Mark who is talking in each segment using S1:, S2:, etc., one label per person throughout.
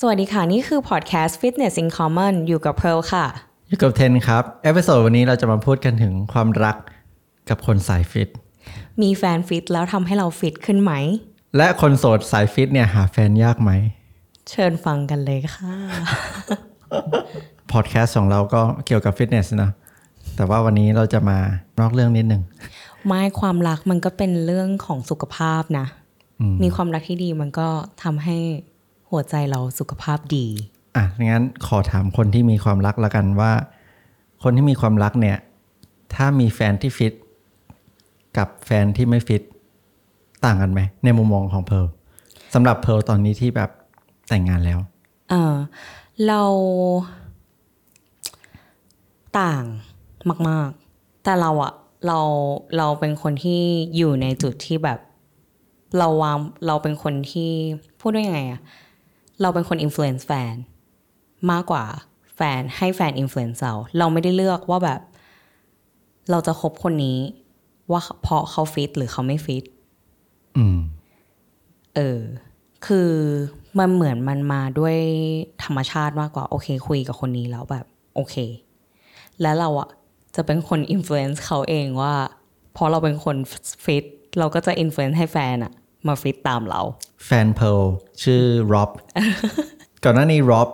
S1: สวัสดีค่ะ นี่คือพอดแคสต์ Fitness in Common อยู่กับเพร์ลค่ะ
S2: อยู่กับเทนครับ episode วันนี้เราจะมาพูดกันถึงความรักกับคนสายฟิต
S1: มีแฟนฟิตแล้วทำให้เราฟิตขึ้นไหม
S2: และคนโสดสายฟิตเนี่ยหาแฟนยากไหม
S1: เชิญฟังกันเลยค่ะ
S2: พอดแคสต์ของเราก็เกี่ยวกับฟิตเนสนะ แต่ว่าวันนี้เราจะมานอกเรื่องนิดหนึ่ง
S1: ไม่ความรักมันก็เป็นเรื่องของสุขภาพนะ มีความรักที่ดีมันก็ทำให้ หัวใจเราสุขภาพดี
S2: อะงั้นขอถามคนที่มีความรักแล้วกันว่า คนที่มีความรักเนี่ย ถ้ามีแฟนที่ฟิต กับแฟนที่ไม่ฟิต ต่างกันไหม ในมุมมองของเพร์ลสำหรับเพร์ลตอนนี้ที่แบบแต่งงานแล้ว
S1: เออเราต่างมาก ๆ แต่เราอะเราเราเป็นคนที่อยู่ในจุดที่แบบ เราวางเราเป็นคนที่พูดได้ยังไงอะ เราเป็นคนอิ f ฟ u เ n c e แฟนมากกว่าแฟนให้แฟนอิ f ฟ u เ n c e เราเราไม่ได้เลือกว่าแบบ เราจะคบคนนี้ ว่าเพราะเขาฟิตหรือเขาไม่ฟิต
S2: อืม
S1: เออ คือมันเหมือนมันมาด้วยธรรมชาติมากกว่า โอเค คุยกับคนนี้แล้วแบบ โอเค แล้วเราอะจะเป็นคนอิ f ฟ u เ n c e เขาเองว่าพอเราเป็นคนฟิตเราก็จะอิ f ฟ u เ n c e ให้แฟนอะ มาฟิตตามเรา
S2: แฟนเพร์ลชื่อร็อบก่อนหน้านี้ร็อบ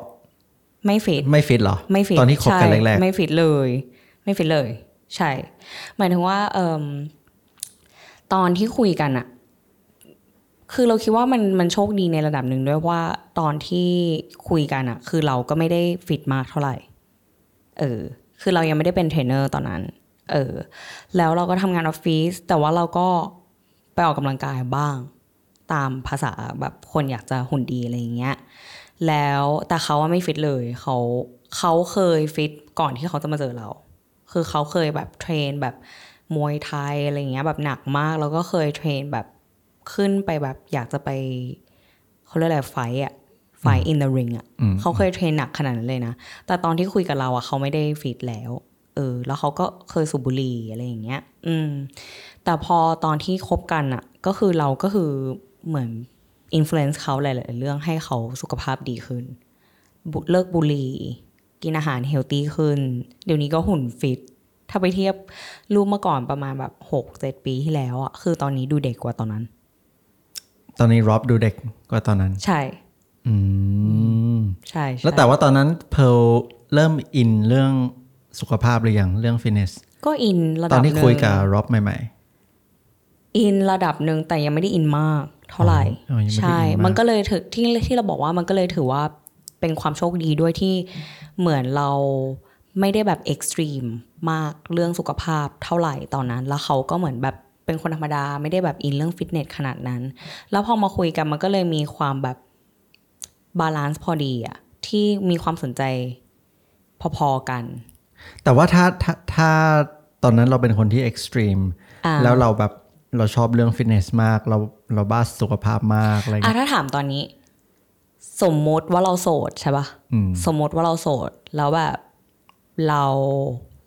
S1: ไม่ฟิต
S2: ไม่ฟิตเหรอ
S1: ไม่ฟิต
S2: ตอนที่คบกัน
S1: ใช่
S2: แรก
S1: ไม่ฟิตเลย ไม่ฟิตเลย ใช่ หมายถึงว่าเอ่มตอนที่คุยกันอะคือเราคิดว่ามันมันโชคดีในระดับหนึ่งด้วยว่าตอนที่คุยกันอะคือเราก็ไม่ได้ฟิตมากเท่าไหร่ เออ คือเรายังไม่ได้เป็นเทรนเนอร์ตอนนั้น เออ แล้วเราก็ทำงานออฟฟิศแต่ว่าเราก็ ไปออกกำลังกายบ้าง ตามภาษาแบบคนอยากจะหุ่นดีอะไรอย่างเงี้ยแล้วแต่เขาว่าไม่ฟิตเลยเขาเขาเคยฟิตก่อนที่เขาจะมาเจอเรา คือเขาเคยแบบ train แบบมวยไทยอะไรเงี้ยแบบหนักมาก แล้วก็เคย train แบบขึ้นไปแบบอยากจะไปเขาเรียกอะไร fight อะ fight in the ring อะเขาเคย train หนักขนาดนั้นเลยนะ แต่ตอนที่คุยกับเราอะเขาไม่ได้ฟิตแล้ว เออ แล้วเขาก็เคยสูบบุหรี่อะไรอย่างเงี้ย อืม แต่พอตอนที่คบกันอะก็คือเราก็คือเหมือนอิม l u เ n c e เขาหลาย ๆ เรื่องให้เขาสุขภาพดีขึ้นบุเลิกบุหรี่ กินอาหาร healthy ขึ้น เดี๋ยวนี้ก็หุ่นฟิต ถ้าไปเทียบรูปเมื่อก่อนประมาณแบบหกเจ็ดปีที่แล้วอะคือตอนนี้ดูเด็กกว่าตอนนั้น
S2: ๆตอนนี้ร็อบดูเด็กกว่าตอนนั้น
S1: ใช่
S2: อืม
S1: ใช่ใช่
S2: แล้วแต่ว่าตอนนั้นเพร์ลเริ่มอินเรื่องสุขภาพหรือยังเรื่องฟิตเนส
S1: ก็อินระดั
S2: บหนึ่
S1: ง
S2: ตอ
S1: นที่
S2: คุยกับร็อบใหม่
S1: อินระดับหนึ่งแต่ยังไม่ได้อินมาก เท่าไหร่
S2: อ๋อยังไม่ได้
S1: ใช่
S2: อินมาก
S1: มันก็เลยถือที่ที่เราบอกว่ามันก็เลยถือว่าเป็นความโชคดีด้วยที่เหมือนเราไม่ได้แบบ extreme มากเรื่องสุขภาพเท่าไหร่ตอนนั้น แล้วเขาก็เหมือนแบบเป็นคนธรรมดาไม่ได้แบบอินเรื่องฟิตเนสขนาดนั้น แล้วพอมาคุยกันมันก็เลยมีความแบบ balance พอดีอะที่มีความสนใจพอๆกัน
S2: ๆแต่ว่าถ้าถ้าถ้าตอนนั้นเราเป็นคนที่ extreme อ่าแล้วเราแบบ เราชอบเรื่องฟิตเนสมาก เราเราบ้าสุขภาพมากอะไร
S1: อะ
S2: เงี้ย
S1: ถ้าถามตอนนี้ สมมติว่าเราโสดใช่ปะ
S2: อืม
S1: สมมติว่าเราโสด แล้วแบบเรา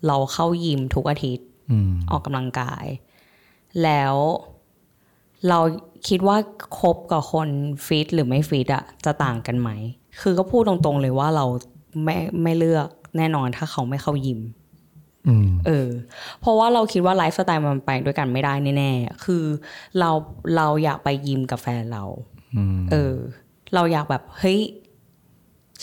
S1: เราเข้ายิมทุกอาทิตย์
S2: อืม
S1: ออกกำลังกาย แล้วเราคิดว่าคบกับคนฟิตหรือไม่ฟิตอะจะต่างกันไหม คือก็พูดตรงๆเลยว่าเราไม่ไม่เลือกแน่นอนถ้าเขาไม่เข้ายิม
S2: อืม
S1: เออ เพราะว่าเราคิดว่าไลฟ์สไตล์มันไปด้วยกันไม่ได้แน่ๆ คือเราเราอยากไปยิมกับแฟนเรา
S2: อืม
S1: เออ เราอยากแบบเฮ้ย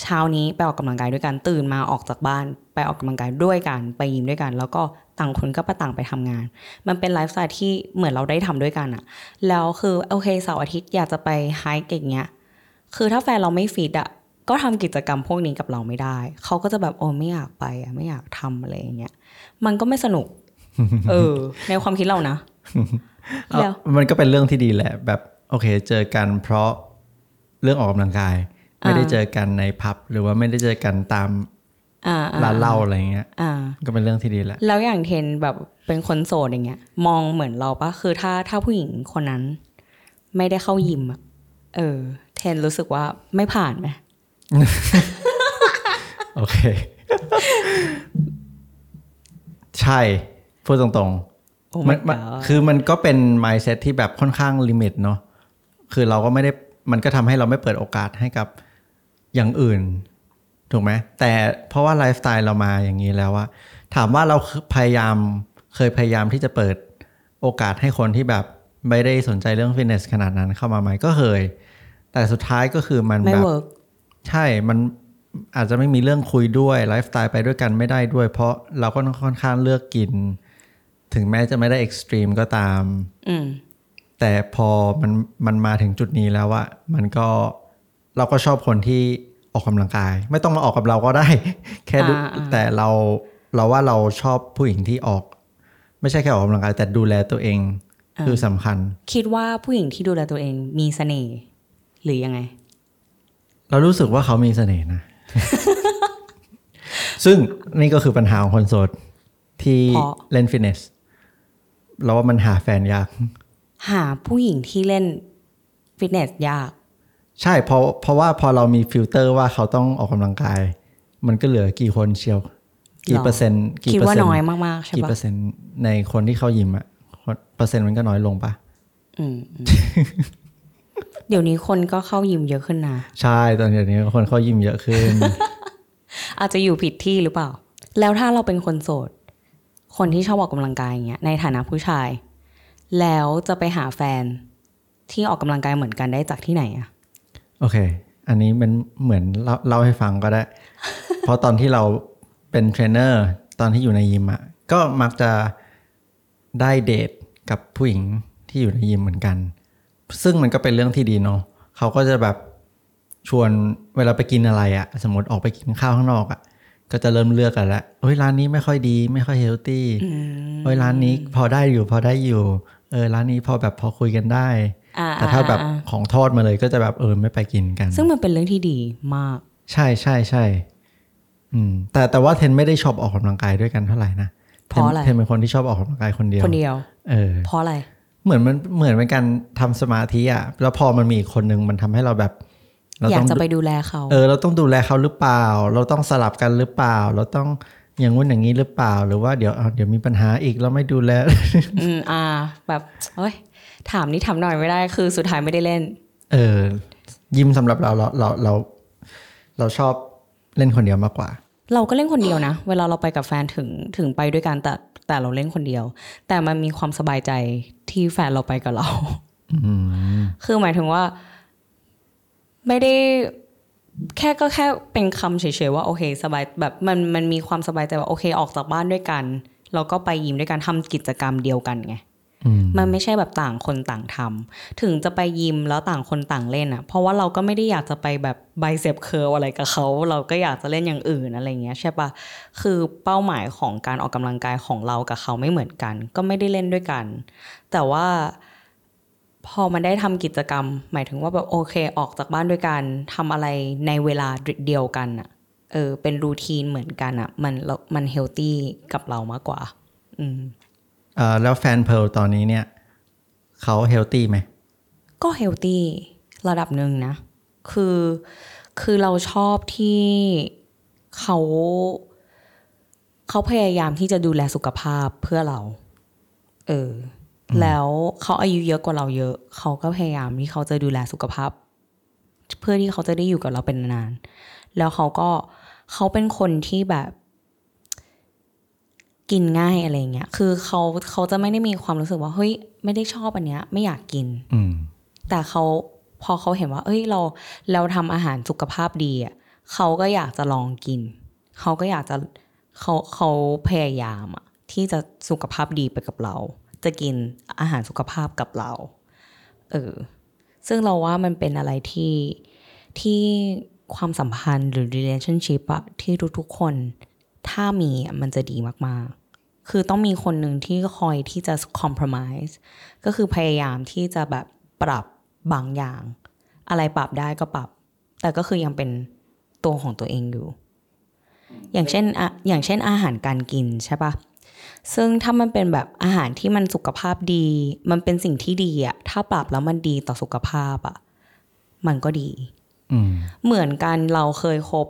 S1: เช้านี้ไปออกกำลังกายด้วยกันตื่นมาออกจากบ้าน ไปออกกำลังกายด้วยกัน ไปยิมด้วยกัน แล้วก็ต่างคนก็ไปต่างไปทำงาน มันเป็นไลฟ์สไตล์ที่เหมือนเราได้ทำด้วยกันอะแล้วคือโอเคเสาร์อาทิตย์อยากจะไปไฮค์อย่างเงี้ย คือถ้าแฟนเราไม่ฟิตอะ ก็ทำกิจกรรมพวกนี้กับเราไม่ได้ เขาก็จะแบบโอ้ไม่อยากไปอะไม่อยากทำอะไรอย่างเงี้ยมันก็ไม่สนุก เออ ในความคิดเรานะ
S2: เอา
S1: แล้ว
S2: มันก็เป็นเรื่องที่ดีแหละ แบบโอเค เจอกันเพราะเรื่องออกกำลังกาย ไม่ได้เจอกันในพับ หรือว่าไม่ได้เจอกันตาม
S1: อ่า
S2: ร้านเหล้าอะไรเงี้ย
S1: อ่า
S2: ก็เป็นเรื่องที่ดีแหละ
S1: แล้วอย่างเทนแบบเป็นคนโสดอย่างเงี้ย มองเหมือนเราปะคือถ้าถ้าผู้หญิงคนนั้น ไม่ได้เข้ายิมอะเออ เทนรู้สึกว่าไม่ผ่านไหม
S2: โอเค ใช่ พูดตรง
S1: โอ้
S2: ๆมั
S1: my
S2: มัน
S1: god
S2: คือมันก็เป็น mindset ที่แบบค่อนข้างลิมิตเนาะคือเราก็ไม่ได้มันก็ทำให้เราไม่เปิดโอกาสให้กับอย่างอื่น ถูกไหมแต่เพราะว่าไลฟ์สไตล์เรามาอย่างนี้แล้วว่าถามว่าเราพยายามเคยพยายามที่จะเปิดโอกาสให้คนที่แบบไม่ได้สนใจเรื่องฟิตเนสขนาดนั้นเข้ามาไหมก็เคย แต่สุดท้ายก็คือมัน
S1: ไม่
S2: แบบ
S1: work
S2: ใช่มันอาจจะไม่มีเรื่องคุยด้วยไลฟ์สไตล์ไปด้วยกันไม่ได้ด้วย เพราะเราก็ค่อนข้างเลือกกิน ถึงแม้จะไม่ได้ extreme ก็ตาม
S1: อืม
S2: แต่พอมันมันมาถึงจุดนี้แล้วอะมันก็เราก็ชอบคนที่ออกกำลังกาย ไม่ต้องมาออกกับเราก็ได้ แค่ดู
S1: อ่าอ่า
S2: แต่เราเราว่าเราชอบผู้หญิงที่ออก ไม่ใช่แค่ออกกำลังกาย แต่ดูแลตัวเองคือสำคัญ
S1: คิดว่าผู้หญิงที่ดูแลตัวเองมีเสน่ห์หรือยังไง
S2: เรารู้สึกว่าเขามีเสน่ห์นะ ซึ่งนี่ก็คือปัญหาของคนโสดที่
S1: เพราะ
S2: เล่นฟิตเนสเราว่ามันหาแฟนยาก
S1: หาผู้หญิงที่เล่นฟิตเนสยาก
S2: ใช่เพราะเพราะว่าพอเรามีฟิลเตอร์ว่าเขาต้องออกกำลังกาย มันก็เหลือกี่คนเชียว กี่เปอร์เซ็นต์หรอ
S1: คิดว่ากี่
S2: เปอร์เซ็นต์
S1: น้อยมากๆใช่
S2: กี่
S1: ปะ
S2: เปอร์เซ็นต์ในคนที่เข้ายิมอะเปอร์เซ็นต์มันก็น้อยลงปะ
S1: อืมอืม เดี๋ยวนี้คนก็เข้ายิมเยอะขึ้นนะ
S2: ใช่ตอนเดี๋ยวนี้คนเข้ายิมเยอะขึ้น
S1: อาจจะอยู่ผิดที่หรือเปล่า แล้วถ้าเราเป็นคนโสด คนที่ชอบออกกำลังกายอย่างเงี้ยในฐานะผู้ชาย แล้วจะไปหาแฟนที่ออกกำลังกายเหมือนกันได้จากที่ไหนอะ
S2: โอเค อันนี้มันเหมือนเล่าเล่าให้ฟังก็ได้ เพราะตอนที่เราเป็นเทรนเนอร์ตอนที่อยู่ในยิมอะก็มักจะได้เดทกับผู้หญิงที่อยู่ในยิมเหมือนกัน ซึ่งมันก็เป็นเรื่องที่ดีเนาะเขาก็จะแบบชวนเวลาไปกินอะไรอะสมมติออกไปกินข้าวข้างนอกอะก็จะเริ่มเลือกกันแล้วเฮ้ยร้านนี้ไม่ค่อยดี ไม่ค่อย healthy เฮ้ยร้านนี้พอได้อยู่พอได้อยู่ เออร้านนี้พอแบบพอคุยกันได้
S1: อ่า
S2: แต่ถ้าแบบ
S1: อ่า
S2: ของทอดมาเลยก็จะแบบเออไม่ไปกินกัน
S1: ซึ่งมันเป็นเรื่องที่ดีมาก
S2: ใช่ใช่ใช่อืมแต่แต่ว่าเทนไม่ได้ชอบออกกำลังกายด้วยกันเท่าไหร่นะ
S1: เพราะอะไร
S2: เทนเป็นคนที่ชอบออกกำลังกายคนเดียว
S1: คนเดียว
S2: เออ
S1: เพราะอะไร
S2: เหมือนมันเหมือนเป็นการทำสมาธิอะแล้วพอมันมีอีกคนนึงมันทำให้เราแบบเรา
S1: อยา
S2: ต้
S1: ก
S2: อง
S1: จะไปดูแลเขา
S2: เออ เราต้องดูแลเขาหรือเปล่า เราต้องสลับกันหรือเปล่า เราต้องอย่างงู้นอย่างนี้หรือเปล่า หรือว่าเดี๋ยวเอาเดี๋ยวมีปัญหาอีกเราไม่ดูแล
S1: อืมอ่า แบบเอ้ยถามนี่ถามหน่อยไม่ได้ คือสุดท้ายไม่ได้เล่น
S2: เออ ยิมสำหรับเราเราเราเรา เราชอบเล่นคนเดียวมากกว่า
S1: เราก็เล่นคนเดียวนะ เวลาเราไปกับแฟนถึงถึงไปด้วยกันแต่แต่เราเล่นคนเดียว แต่มันมีความสบายใจ ที่แฟนเราไปกับเรา
S2: อืม
S1: คือหมายถึงว่า ไม่ได้แค่ก็แค่เป็นคำเฉยๆว่าโอเค สบายแบบมันมันมีความสบายใจว่าโอเค ออกจากบ้านด้วยกันแล้วก็ไปยิมด้วยกันทำกิจกรรมเดียวกันไง
S2: อืม
S1: มันไม่ใช่แบบต่างคนต่างทำถึงจะไปยิมแล้วต่างคนต่างเล่นอะ่ะ เพราะว่าเราก็ไม่ได้อยากจะไปแบบไบเซปเคิร์อะไรกับเขา เราก็อยากจะเล่นอย่างอื่นอะไรเงี้ยใช่ปะคือเป้าหมายของการออกกำลังกายของเรากับเขาไม่เหมือนกัน ก็ไม่ได้เล่นด้วยกัน แต่ว่าพอมันได้ทำกิจกรรม หมายถึงว่าแบบโอเค ออกจากบ้านด้วยกันทำอะไรในเวลาเดียวกันอะ่ะเออ เป็น routine เหมือนกันอะ่ะมันมัน healthy กับเรามากกว่า อืม
S2: เอ่อแล้วแฟนเพร์ลตอนนี้เนี่ยเขา healthy ไหม
S1: ก็ healthy ระดับหนึ่งนะ คือ คือเราชอบที่เขาเขาพยายามที่จะดูแลสุขภาพเพื่อเรา เออ แล้วเขาอายุเยอะกว่าเราเยอะ เขาก็พยายามที่เขาจะดูแลสุขภาพ เพื่อที่เขาจะได้อยู่กับเราเป็นนานๆแล้วเขาก็เขาเป็นคนที่แบบ กินง่ายอะไรเงี้ย คือเขาเขาจะไม่ได้มีความรู้สึกว่าเฮ้ยไม่ได้ชอบอันเนี้ย ไม่อยากกิน
S2: อืม
S1: แต่เขาพอเขาเห็นว่า เอ้ยเราเราทำอาหารสุขภาพดีอะเขาก็อยากจะลองกิน เขาก็อยากจะเขาเขาพยายามอะที่จะสุขภาพดีไปกับเรา จะกินอาหารสุขภาพกับเรา เออ ซึ่งเราว่ามันเป็นอะไรที่ที่ความสัมพันธ์หรือ relationship อะที่ทุกๆคน ถ้ามีมันจะดีมากๆ คือต้องมีคนหนึ่งที่คอยที่จะ compromise ก็คือพยายามที่จะแบบปรับบางอย่าง อะไรปรับได้ก็ปรับ แต่ก็คือยังเป็นตัวของตัวเองอยู่ อย่างเช่นอะอย่างเช่นอาหารการกินใช่ปะ ซึ่งถ้ามันเป็นแบบอาหารที่มันสุขภาพดี มันเป็นสิ่งที่ดีอะถ้าปรับแล้วมันดีต่อสุขภาพอะมันก็ดี
S2: อืม
S1: เหมือนกันเราเคยคบ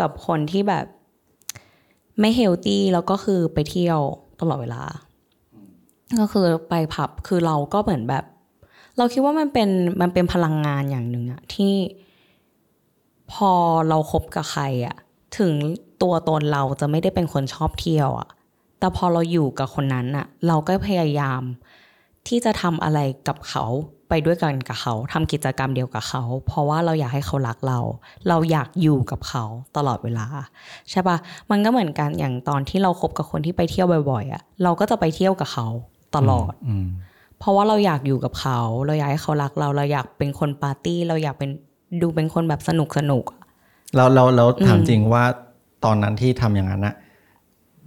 S1: กับคนที่แบบ ไม่เฮลตี้แล้วก็คือไปเที่ยวตลอดเวลา ก็คือไปผับคือเราก็เหมือนแบบ เราคิดว่ามันเป็นมันเป็นพลังงานอย่างหนึ่งอะที่พพอเราคบกับใครอะถึงตัวตนเราจะไม่ได้เป็นคนชอบเที่ยวอะ แต่พอเราอยู่กับคนนั้นอะเราก็พยายาม ที่จะทำอะไรกับเขาไปด้วยกันกับเขาทำกิจกรรมเดียวกับเขา เพราะว่าเราอยากให้เขารักเรา เราอยากอยู่กับเขาตลอดเวลา ใช่ปะมันก็เหมือนกันอย่างตอนที่เราคบกับคนที่ไปเที่ยวบ่อยๆอะ่ะเราก็จะไปเที่ยวกับเขาตลอด
S2: อืม
S1: เพราะว่าเราอยากอยู่กับเขา เราอยากให้เขารักเรา เราอยากเป็นคนปาร์ตี้ เราอยากเป็นดูเป็นคนแบบสนุกสนุกๆอะ
S2: เราเราเราถามจริงว่าตอนนั้นที่ทำอย่างนั้นอะ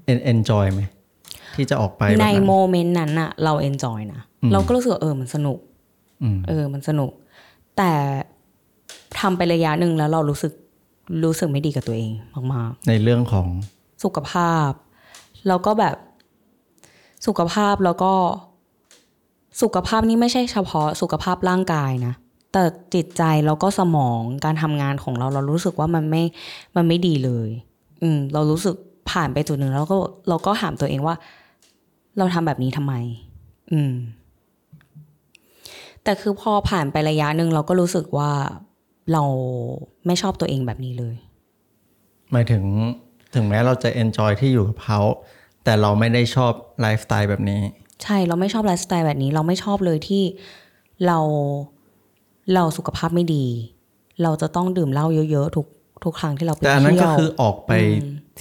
S2: en- enjoy ไหมที่จะออกไปแบบ
S1: ใน
S2: นั้น
S1: moment นั้นอะเรา enjoy นะ
S2: อืม
S1: เราก็รู้สึกว่าเออมันสนุก
S2: อืม
S1: เออมันสนุก แต่ทำไประยะหนึ่งแล้วเรารู้สึกรู้สึกไม่ดีกับตัวเองมาก
S2: ในเรื่องของ
S1: ๆสุขภาพ แล้วก็แบบสุขภาพแล้วก็สุขภาพนี่ไม่ใช่เฉพาะสุขภาพร่างกายนะแต่จิตใจแล้วก็สมองการทำงานของเรา เรารู้สึกว่ามันไม่มันไม่ดีเลย อืม เรารู้สึก ผ่านไปจุดหนึ่งแล้วก็เราก็ถามตัวเองว่า เราทำแบบนี้ทำไม อืม แต่คือพอผ่านไประยะหนึ่งเราก็รู้สึกว่าเราไม่ชอบตัวเองแบบนี้เลย
S2: หมายถึงถึงแม้เราจะเอนจอยที่อยู่กับเขาแต่เราไม่ได้ชอบไลฟ์สไตล์แบบนี้
S1: ใช่เราไม่ชอบไลฟ์สไตล์แบบนี้ เราไม่ชอบเลยที่เราเราสุขภาพไม่ดี เราจะต้องดื่มเหล้าเยอะๆทุกทุกครั้งที่เราไป
S2: แต่อันนั้น
S1: เที่
S2: ก็
S1: ยว
S2: คืออออกไป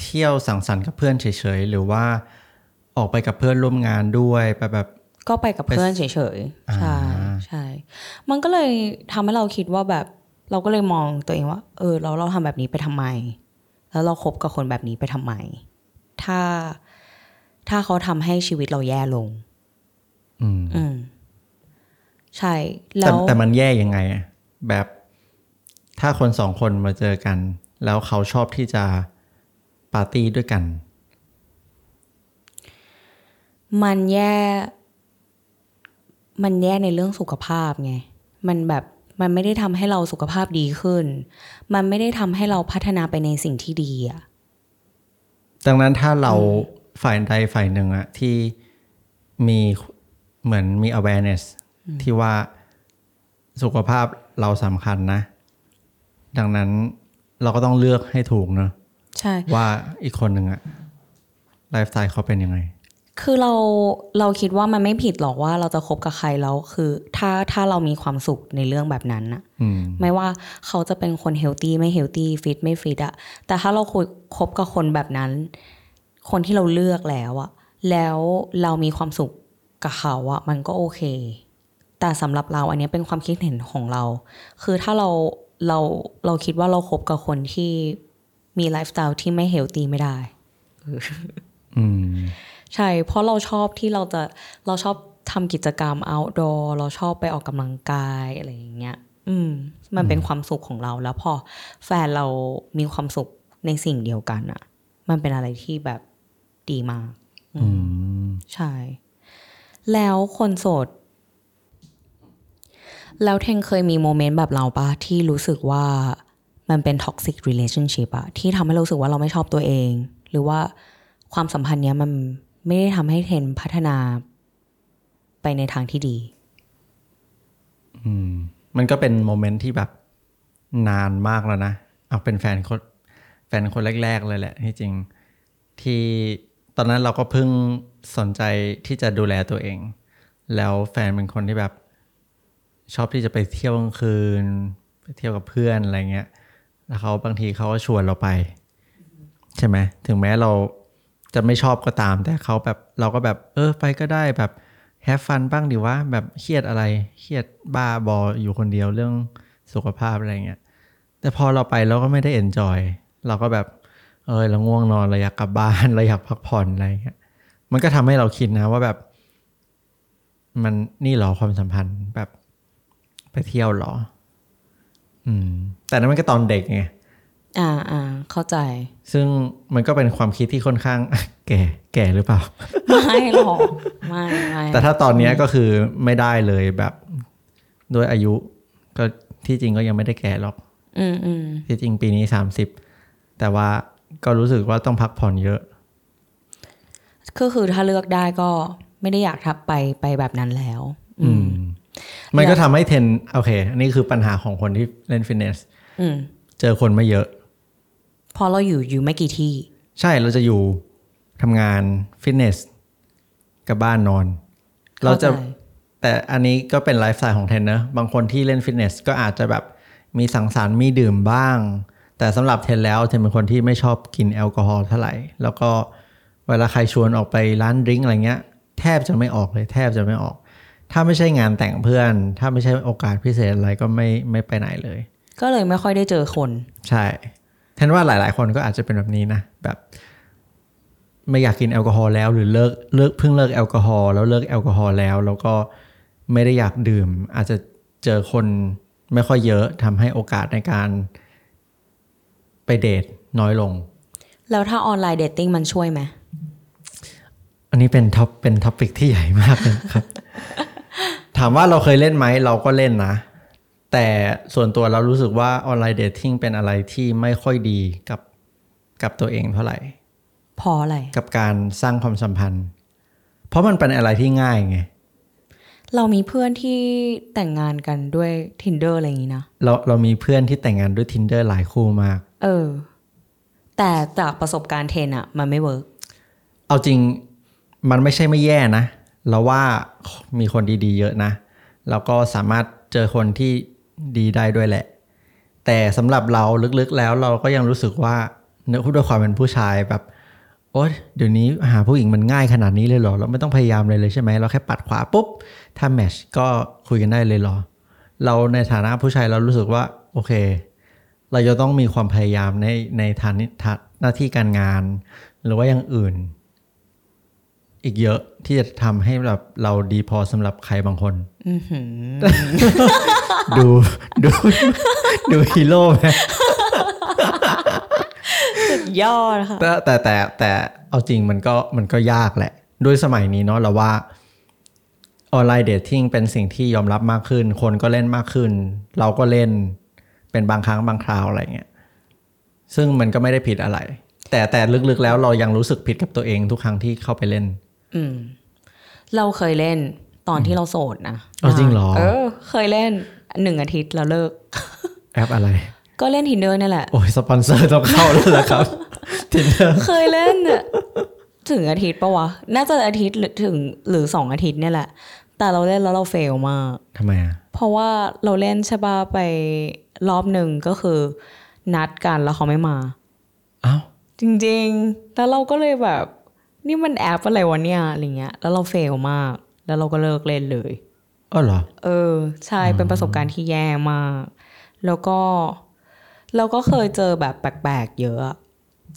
S2: เที่ยวสังสรรค์กับเพื่อนเฉยๆ หรือว่าออกไปกับเพื่อนร่วมงานด้วยไปแบบ
S1: ก็ไปกับเพื่อนเฉยๆ ใช่
S2: อ่า
S1: ใช่ มันก็เลยทำให้เราคิดว่าแบบเราก็เลยมองตัวเองว่า เออ เราเราทำแบบนี้ไปทำไม แล้วเราคบกับคนแบบนี้ไปทำไม ถ้าถ้าเขาทำให้ชีวิตเราแย่ลง
S2: อืม
S1: อืมใช่
S2: แต่
S1: แล้ว
S2: แต่มันแย่ยังไงอะแบบถ้าคนสองคนมาเจอกัน แล้วเขาชอบที่จะ ปาร์ตี้ด้วยกัน
S1: มันแย่ มันแย่ในเรื่องสุขภาพไง มันแบบมันไม่ได้ทำให้เราสุขภาพดีขึ้น มันไม่ได้ทำให้เราพัฒนาไปในสิ่งที่ดีอะ
S2: ดังนั้นถ้าเราฝ่ายใดฝ่ายหนึ่งอะที่มีเหมือนมี awareness ที่ว่าสุขภาพเราสำคัญนะ ดังนั้นเราก็ต้องเลือกให้ถูกเนอะ
S1: ใช่
S2: ว่าอีกคนหนึ่งอะไลฟ์สไตล์เขาเป็นยังไง
S1: คือเราเราคิดว่ามันไม่ผิดหรอกว่าเราจะคบกับใครแล้วคือ ถ้าถ้าเรามีความสุขในเรื่องแบบนั้นอะ
S2: อืม
S1: ไม่ว่าเขาจะเป็นคน healthy ไม่ healthy ฟิตไม่ฟิตอะแต่ถ้าเราคุยคบกับคนแบบนั้น คนที่เราเลือกแล้วอะแล้วเรามีความสุขกับเขาอะมันก็โอเค แต่สำหรับเราอันเนี้ยเป็นความคิดเห็นของเรา คือถ้าเราเราเราคิดว่าเราคบกับคนที่ มีไลฟ์สไตล์ที่ไม่ healthy ไม่ได้
S2: อืม
S1: ใช่ เพราะเราชอบที่เราจะเราชอบทำกิจกรรม outdoor เราชอบไปออกกำลังกายอะไรอย่างเงี้ย อืม มันเป็นความสุขของเราแล้วพอแฟนเรามีความสุขในสิ่งเดียวกันอะมันเป็นอะไรที่แบบดีมาก
S2: อืม
S1: ใช่ แล้วคนโสด แล้วเทงเคยมีโมเมนต์แบบเราปะที่รู้สึกว่า มันเป็น toxic relationship อะที่ทำให้เรารู้สึกว่าเราไม่ชอบตัวเอง หรือว่าความสัมพันธ์เนี้ยมันไม่ได้ทำให้เทนพัฒนาไปในทางที่ดี
S2: อืม มันก็เป็นโมเมนต์ที่แบบนานมากแล้วนะ เอาเป็นแฟนคนแฟนคนแรก ๆ เลยแหละที่จริง ที่ตอนนั้นเราก็เพิ่งสนใจที่จะดูแลตัวเอง แล้วแฟนเป็นคนที่แบบ ชอบที่จะไปเที่ยวกลางคืน ไปเที่ยวกับเพื่อนอะไรเงี้ย แล้วเขาบางทีเขาก็ชวนเราไป ใช่ไหมถึงแม้เราจะไม่ชอบก็ตาม แต่เขาแบบเราก็แบบเออไปก็ได้แบบแฮฟฟันบ้างดีว่าแบบเครียดอะไรเครียดบ้าบออยู่คนเดียวเรื่องสุขภาพอะไรเงี้ยแต่พอเราไปเราก็ไม่ได้เอนจอยเราก็แบบเออเราง่วงนอนเราอยากกลับบ้านเราอยากพักผ่อนอะไรเงี้ยมันก็ทำให้เราคิดนะว่าแบบ มันนี่หรอความสัมพันธ์แบบไปเที่ยวหรอ อืม แต่นั้นมันก็ตอนเด็กไง
S1: อ่าอ่าเข้าใจ
S2: ซึ่งมันก็เป็นความคิดที่ค่อนข้าง แก่ แก่หรือเปล่า
S1: ไม่หรอกไม่ไม่
S2: แต่ถ้าตอนเนี้ยก็คือไม่ได้เลยแบบด้วยอายุ ก็ที่จริงก็ยังไม่ได้แก่หรอก
S1: อืมอืม
S2: ที่จริงปีนี้สามสิบแต่ว่าก็รู้สึกว่าต้องพักผ่อนเยอะ
S1: ก็คือถ้าเลือกได้ก็ไม่ได้อยากกลับไปไปแบบนั้นแล้ว
S2: อืม มันก็ทำให้เทรนโอเค อันนี้คือปัญหาของคนที่เล่นฟิตเนส
S1: อืม
S2: เจอคนไม่เยอะ
S1: เพราะเราอยู่อยู่ไม่กี่ที่
S2: ใช่เราจะอยู่ทำงานฟิตเนสกับบ้านนอน เราจะ
S1: เข้าใจ
S2: แต่อันนี้ก็เป็นไลฟ์สไตล์ของเทรนเนอร์บางคนที่เล่นฟิตเนสก็อาจจะแบบมีสังสรรค์มีดื่มบ้าง แต่สำหรับเทรนแล้วเทรนเป็นคนที่ไม่ชอบกินแอลกอฮอล์เท่าไหร่ แล้วก็เวลาใครชวนออกไปร้าน drink อะไรเงี้ย แทบจะไม่ออกเลย แทบจะไม่ออก ถ้าไม่ใช่งานแต่งเพื่อน ถ้าไม่ใช่โอกาสพิเศษอะไรก็ไม่ไม่ไปไหนเลย
S1: ก็เลยไม่ค่อยได้เจอคน
S2: ใช่เห็นว่าหลาย ๆ คนก็อาจจะเป็นแบบนี้นะ แบบ ไม่อยากกินแอลกอฮอล์แล้ว หรือเลิกเลิกเพิ่งเลิกแอลกอฮอล์แล้วเลิกแอลกอฮอล์แล้ว แล้วก็ไม่ได้อยากดื่ม อาจจะเจอคนไม่ค่อยเยอะทำให้โอกาสในการไปเดทน้อยลง
S1: แล้วถ้า online dating มันช่วยไหม
S2: อันนี้เป็น top เป็น topic ที่ใหญ่มากเลยครับ ถามว่าเราเคยเล่นไหมเราก็เล่นนะ แต่ส่วนตัวเรารู้สึกว่า online dating เป็นอะไรที่ไม่ค่อยดีกับกับตัวเองเท่าไหร่ เพ
S1: ราะอะไร
S2: กับการสร้างความสัมพันธ์ เพราะมันเป็นอะไรที่ง่ายไง
S1: เรามีเพื่อนที่แต่งงานกันด้วย tinder อะไรอย่างนี้นะ
S2: เราเรามีเพื่อนที่แต่งงานด้วย tinder หลายคู่มาก
S1: เออ แต่จากประสบการณ์เทรนอะมันไม่ work
S2: เอาจริงมันไม่ใช่ไม่แย่นะ เราว่ามีคนดีๆ เยอะนะ แล้วก็สามารถเจอคนที่ดีได้ด้วยแหละ แต่สำหรับเราลึกๆแล้วเราก็ยังรู้สึกว่าเนื่องด้วยความเป็นผู้ชายแบบโอ๊ยเดี๋ยวนี้หาผู้หญิงมันง่ายขนาดนี้เลยเหรอ เราไม่ต้องพยายามเลยเลยใช่ไหม เราแค่ปัดขวาปุ๊บ ถ้าแมชก็คุยกันได้เลยเหรอ เราในฐานะผู้ชายเรารู้สึกว่า โอเค เราจะต้องมีความพยายามในในฐานหน้าที่การงาน หรือว่าอย่างอื่น อีกเยอะที่จะทำให้แบบเราดีพอสำหรับใครบางคน
S1: อือหือ
S2: ดูดูดูฮีโร่ไหม
S1: สุดยอดค่ะ
S2: แต่แต่แต่แต่เอาจริงมันก็มันก็ยากแหละ ด้วยสมัยนี้เนาะเราว่าออนไลน์เดทติ้งเป็นสิ่งที่ยอมรับมากขึ้น คนก็เล่นมากขึ้น เราก็เล่นเป็นบางครั้งบางคราวอะไรเงี้ยซึ่งมันก็ไม่ได้ผิดอะไร แต่แต่ลึกๆแล้วเรายังรู้สึกผิดกับตัวเองทุกครั้งที่เข้าไปเล่น
S1: อืม เราเคยเล่นตอนที่เราโสดนะ
S2: อ๋อจริงเหรอ
S1: เออ เคยเล่นหนึ่งอาทิตย์แล้วเลิก
S2: แอปอะไร
S1: ก็เล่น tinder นี่แหละ
S2: โอ้ยสปอนเซอร์ต้องเข้าแล้วล่ะครับ Tinder
S1: เคยเล่นอะถึงอาทิตย์ปะวะ น่าจะอาทิตย์หรือถึงหรือสองอาทิตย์เนี่ยแหละ แต่เราเล่นแล้วเราเฟลมาก
S2: ทำไมอะ
S1: เพราะว่าเราเล่นใช่ปะไปรอบหนึ่งก็คือ นัดกันแล้วเขาไม่มา
S2: อ้าว
S1: จริง ๆ แล้วเราก็เลยแบบ นี่มันแอปอะไรวะเนี่ยอะไรเงี้ย แล้วเราเฟลมาก แล้วเราก็เลิกเล่นเลย
S2: อ๋อเหรอ
S1: เออ ใช่ เป็นประสบการณ์ที่แย่มาก แล้วก็เราก็เคยเจอแบบแปลกๆเยอะอะ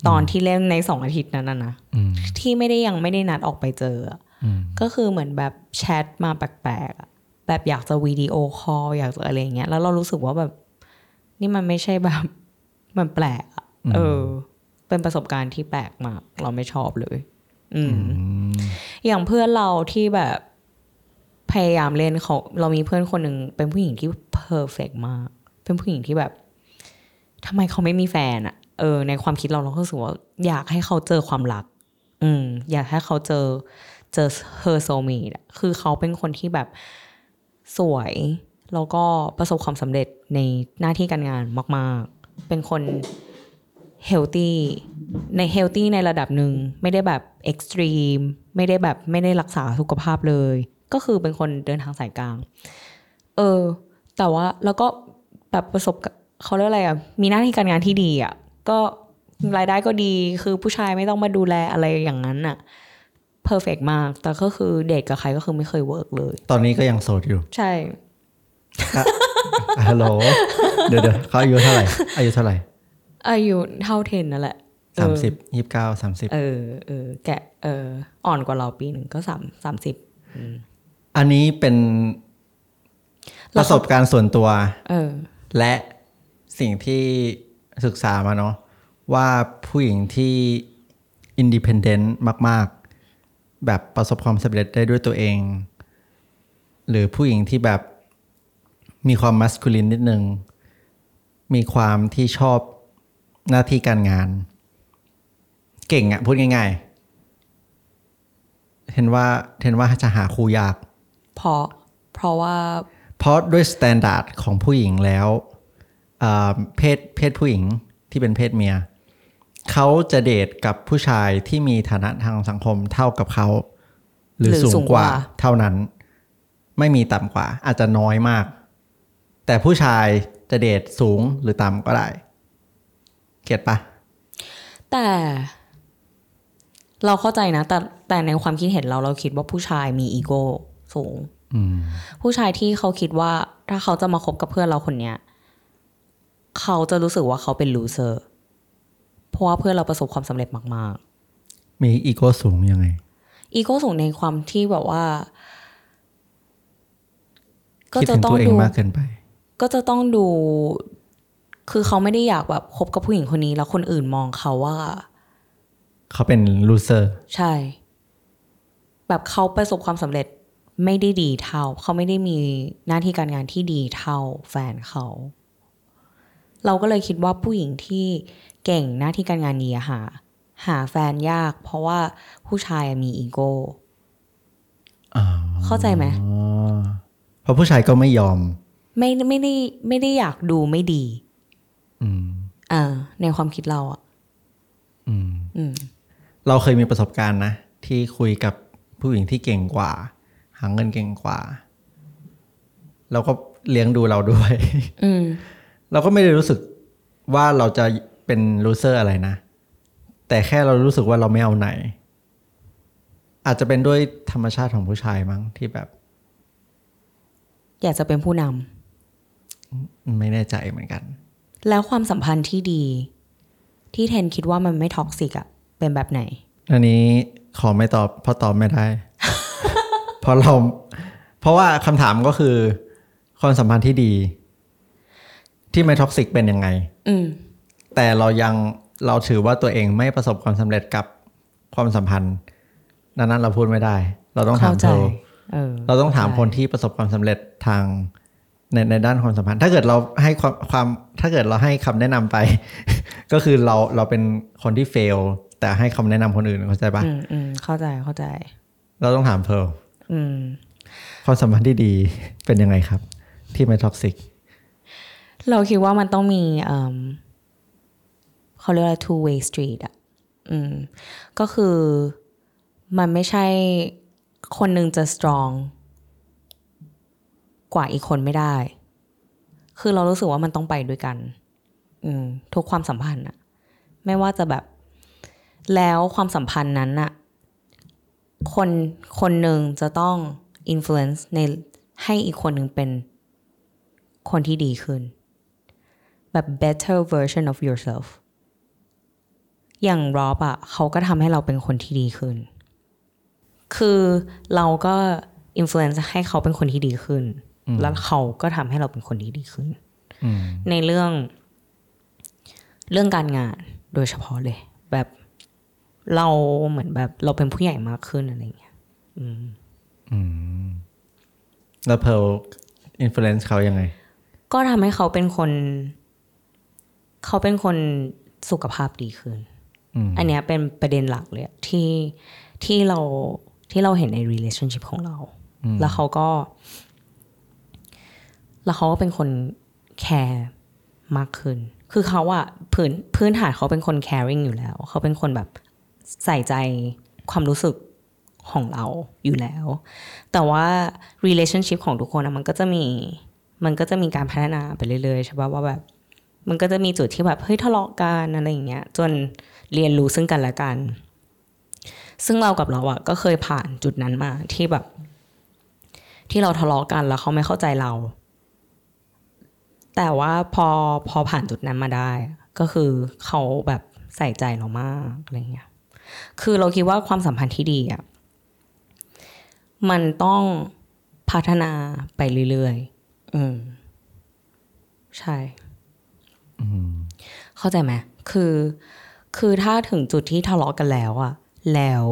S1: ตอนที่เล่นในสองอาทิตย์นั้นนะนะ
S2: อืม
S1: ที่ไม่ได้ยังไม่ได้นัดออกไปเจออะ
S2: อืม
S1: ก็คือเหมือนแบบแชทมาแปลกๆอะแบบอยากจะวิดีโอคอลอยากจะอะไรอย่างเงี้ย แล้วเรารู้สึกว่าแบบ นี่มันไม่ใช่แบบมันแปลกอะเออ เป็นประสบการณ์ที่แปลกมาก เราไม่ชอบเลย อืม อย่างเพื่อนเราที่แบบพยายามเล่นเขาเรามีเพื่อนคนหนึ่งเป็นผู้หญิงที่ perfect มาก เป็นผู้หญิงที่แบบทำไมเขาไม่มีแฟนอะเออ ในความคิดเราเราก็รู้สึกว่าอยากให้เขาเจอความรัก อืม อยากให้เขาเจอเจอ her soulmate คือเขาเป็นคนที่แบบสวยแล้วก็ประสบความสำเร็จในหน้าที่การงานมาก ๆ เป็นคน healthy ใน healthy ในระดับหนึ่งไม่ได้แบบ extreme ไม่ได้แบบไม่ได้รักษาสุขภาพเลย ก็คือเป็นคนเดินทางสายกลาง เออ แต่ว่าแล้วก็แบบประสบกับเขาเรียกอะไรอะมีหน้าที่การงานที่ดีอะก็รายได้ก็ดีคือผู้ชายไม่ต้องมาดูแลอะไรอย่างนั้นอะ perfect มาก แต่ก็คือเดทกับใครก็คือไม่เคย work เลย
S2: ตอนนี้ก็ยังโสดอยู่
S1: ใช่
S2: ฮัลโหล เดี๋ยวเดี๋ยวเขาอายุเท่าไหร่ อายุเท่าไหร่
S1: อายุเท่าเทนนั่นแหละเอ
S2: สาม
S1: อ
S2: สิบยี่สิบเก้าสามสิบ
S1: เออเออแกะเอออ่อนกว่าเราปีหนึ่งก็สามสามสิบ
S2: อันนี้เป็นป
S1: แล้ว
S2: ระสบการณ์ส่วนตัว
S1: เออ
S2: และสิ่งที่ศึกษามาเนาะว่าผู้หญิงที่อินดิเพนเดนต์มาก ๆ แบบประสบความสำเร็จได้ด้วยตัวเอง หรือผู้หญิงที่แบบมีความ masculine นิดนึง มีความที่ชอบ หน้าที่การงาน เก่งอะพูดง่าย ๆ เห็นว่าเห็นว่าจะหาคู่ยาก
S1: เพราะเพราะว่า
S2: เพราะด้วย standard ของผู้หญิงแล้วอ่าเพศเพศผู้หญิงที่เป็นเพศเมียเขาจะเดทกับผู้ชายที่มีฐานะทางสังคมเท่ากับเขา หรือ
S1: หรือ
S2: สู
S1: สู
S2: ง
S1: ง
S2: กว่า
S1: กว่า
S2: เท่านั้น ไม่มีต่ำกว่า อาจจะน้อยมาก แต่ผู้ชายจะเดทสูงหรือต่ำก็ได้ เก็ตปะ
S1: แต่เราเข้าใจนะ แต่แต่ในความคิดเห็นเราเราคิดว่าผู้ชายมีอีโก้สูง
S2: อืม
S1: ผู้ชายที่เขาคิดว่าถ้าเขาจะมาคบกับเพื่อนเราคนเนี้ย เขาจะรู้สึกว่าเขาเป็นลูเซอร์ เพราะว่าเพื่อนเราประสบความสำเร็จมาก
S2: มีอีโก้สูงยังไง
S1: ๆอีโก้สูงในความที่แบบว่า ก็
S2: คิด
S1: จะ
S2: ถึง
S1: ต้อ
S2: ตั
S1: ง
S2: วเอง
S1: ดู
S2: มากเกินไป
S1: ก็จะต้องดู คือเขาไม่ได้อยากแบบคบกับผู้หญิงคนนี้ แล้วคนอื่นมองเขาว่า
S2: เขาเป็น loser
S1: ใช่ แบบเขาประสบความสำเร็จไม่ได้ดีเท่า เขาไม่ได้มีหน้าที่การงานที่ดีเท่าแฟนเขา เราก็เลยคิดว่าผู้หญิงที่เก่งหน้าที่การงานดีอะหา หาแฟนยาก เพราะว่าผู้ชายอะมีอีโก้
S2: อ๋อ
S1: เข้าใจไหม
S2: เพราะผู้ชายก็ไม่ยอม
S1: ไม่ไม่ได้ไม่ได้อยากดูไม่ดี
S2: อืม
S1: อ่า ในความคิดเราอะ
S2: อืม
S1: อืม
S2: เราเคยมีประสบการณ์นะ ที่คุยกับผู้หญิงที่เก่งกว่า หาเงินเก่งกว่า เราก็เลี้ยงดูเราด้วย
S1: อืม
S2: เราก็ไม่ได้รู้สึกว่าเราจะเป็นลูเซอร์อะไรนะ แต่แค่เรารู้สึกว่าเราไม่เอาไหน อาจจะเป็นด้วยธรรมชาติของผู้ชายมั้งที่แบบ
S1: อยากจะเป็นผู้นำ
S2: ไม่แน่ใจเหมือนกัน
S1: แล้วความสัมพันธ์ที่ดี ที่เทนคิดว่ามันไม่ท็อกซิกอะเป็นแบบไหน
S2: อันนี้ขอไม่ตอบเพราะตอบไม่ได้ เพราะเรา เพราะว่าคำถามก็คือ ความสัมพันธ์ที่ดี ที่ไม่ toxic เป็นยังไง
S1: อืม
S2: แต่เรายังเราถือว่าตัวเองไม่ประสบความสำเร็จกับความสัมพันธ์ดังนั้นเราพูดไม่ได้ เราต้องถา
S1: เข้ามใจ
S2: เธอ
S1: เออ
S2: เราต้องถามคนที่ประสบความสำเร็จทาง ในในด้านความสัมพันธ์ ถ้าเกิดเราให้ความความถ้าเกิดเราให้คำแนะนำไป ก็คือเราเราเป็นคนที่ fail แต่ให้คำแนะนำคนอื่นเข้าใจปะ
S1: อืมอืมเข้าใจเข้าใจ
S2: เราต้องถามเพร์ล
S1: อืม
S2: ความสัมพันธ์ที่ดีเป็นยังไงครับ ที่ไม่ท็อกซิก
S1: เราคิดว่ามันต้องมีเอิ่มเขาเรียกว่า two way street อะอืมก็คือมันไม่ใช่คนหนึ่งจะ strong กว่าอีกคนไม่ได้ คือเรารู้สึกว่ามันต้องไปด้วยกัน อืมทุกความสัมพันธ์อะไม่ว่าจะแบบ แล้วความสัมพันธ์นั้นอะคนคนหนึ่งจะต้อง influence ในให้อีกคนหนึ่งเป็นคนที่ดีขึ้น แบบ better version of yourself อย่างรอบอะเขาก็ทำให้เราเป็นคนที่ดีขึ้น คือเราก็ influence ให้เขาเป็นคนที่ดีขึ้น แล้วเขาก็ทำให้เราเป็นคนที่ดีขึ้น
S2: อืม
S1: ในเรื่อง เรื่องการงานโดยเฉพาะเลย แบบเราเหมือนแบบเราเป็นผู้ใหญ่มากขึ้นอะไรอย่างเงี้ย อืม
S2: อืม แล้วเพิร์ล influence เขายังไง
S1: ก็ทำให้เขาเป็นคน เขาเป็นคนสุขภาพดีขึ้น
S2: อืม
S1: อันเนี้ยเป็นประเด็นหลักเลยอะที่ที่เราที่เราเห็นใน relationship ของเรา แล้วเขาก็ แล้วเขาก็เป็นคนแคร์มากขึ้น คือเขาอะพื้นพื้นฐานเขาเป็นคน caring อยู่แล้ว เขาเป็นคนแบบใส่ใจความรู้สึกของเราอยู่แล้ว แต่ว่า relationship ของทุกคนอะมันก็จะมีมันก็จะมีการพัฒนาไปเรื่อยๆใช่ปะว่าแบบมันก็จะมีจุดที่แบบเฮ้ยทะเลาะกันอะไรอย่างเงี้ยจนเรียนรู้ซึ่งกันและกัน ซึ่งเรากับเราอะก็เคยผ่านจุดนั้นมาที่แบบ ที่เราทะเลาะกันแล้วเขาไม่เข้าใจเรา แต่ว่าพอพอผ่านจุดนั้นมาได้ ก็คือเขาแบบใส่ใจเรามากอะไรเงี้ย คือเราคิดว่าความสัมพันธ์ที่ดีอะมันต้องพัฒนาไปเรื่อยๆ อืม ใช่เข้าใจไหมคือ คือถ้าถึงจุดที่ทะเลาะกันแล้วอะแล้ว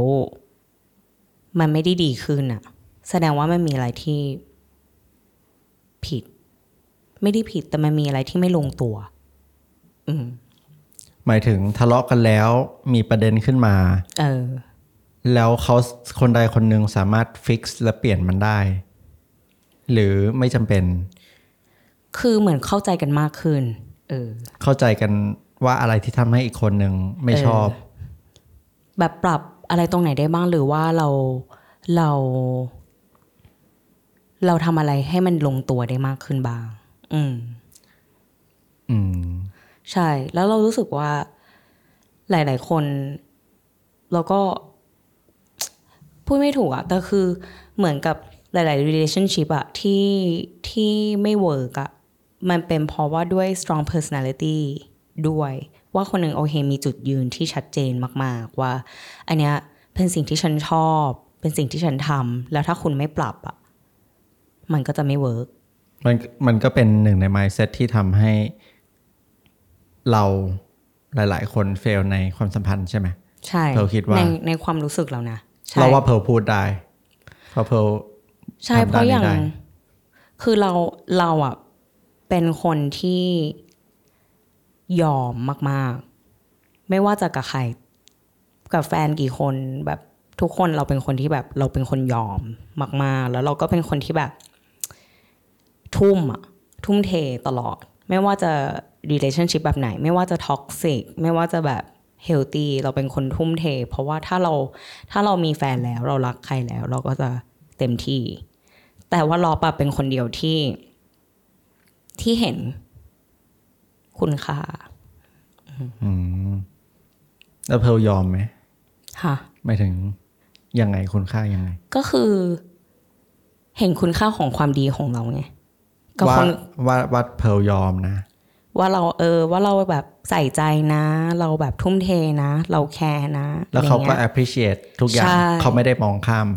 S1: มันไม่ได้ดีขึ้นอะแสดงว่ามันมีอะไรที่ผิด ไม่ได้ผิดแต่มันมีอะไรที่ไม่ลงตัว อืม
S2: หมายถึงทะเลาะกันแล้วมีประเด็นขึ้นมา
S1: เออ
S2: แล้วเขาคนใดคนหนึ่งสามารถฟิกซ์และเปลี่ยนมันได้ หรือไม่จำเป็น
S1: คือเหมือนเข้าใจกันมากขึ้น เออ
S2: เข้าใจกันว่าอะไรที่ทำให้อีกคนหนึ่งไม่ชอบ
S1: แบบปรับอะไรตรงไหนได้บ้างหรือว่าเราเรา เราทำอะไรให้มันลงตัวได้มากขึ้นบ้าง อืม
S2: อืม
S1: ใช่ แล้วเรารู้สึกว่า หลาย ๆ คนเราก็ พูดไม่ถูกอะแต่คือเหมือนกับหลาย ๆ relationship อะที่ที่ไม่ work อะมันเป็นเพราะว่าด้วย strong personality ด้วย ว่าคนหนึ่งโอเคมีจุดยืนที่ชัดเจนมาก ๆ ว่า อันเนี้ยเป็นสิ่งที่ฉันชอบ เป็นสิ่งที่ฉันทำแล้วถ้าคุณไม่ปรับอะมันก็จะไม่ work
S2: มันมันก็เป็นหนึ่งใน mindset ที่ทำให้เราหลาย ๆ คน fail ในความสัมพันธ์ใช่ไหม
S1: ใช่
S2: เราคิดว่า
S1: ในในความรู้สึกเรานะใช่
S2: เราว่าเพร์ลพูดได้เพราะเพร์ล
S1: ใช่
S2: ทำ
S1: เพราะอย่าง
S2: ด้านนี้ได้
S1: คือเราเราอะเป็นคนที่ยอมมาก ๆ ไม่ว่าจะกับใคร กับแฟนกี่คนแบบทุกคนเราเป็นคนที่แบบ เราเป็นคนยอมมาก ๆ แล้วเราก็เป็นคนที่แบบ ทุ่มอะทุ่มเทตลอด ไม่ว่าจะ relationship แบบไหน ไม่ว่าจะ toxic ไม่ว่าจะแบบ healthy เราเป็นคนทุ่มเท เพราะว่าถ้าเราถ้าเรามีแฟนแล้วเรารักใครแล้ว เราก็จะเต็มที่ แต่ว่าลอปะเป็นคนเดียวที่ที่เห็นคุณค่า
S2: อืมแล้วเพร์ลยอมไหม
S1: ค่ะ
S2: ไม่ถึงยังไงคุณค่ายังไง
S1: ก็คือ เห็นคุณค่าของความดีของเราไง กับ
S2: ว่า
S1: คน
S2: ว่าว่าเพร์ลยอมนะ
S1: ว่าเราเออว่าเราแบบใส่ใจนะ เราแบบทุ่มเทนะ เราแคร์นะ
S2: แล้วเขาก็
S1: อะไรงี้ย
S2: appreciate ทุกอย่าง
S1: ใช่
S2: เขาไม่ได้มองข้าม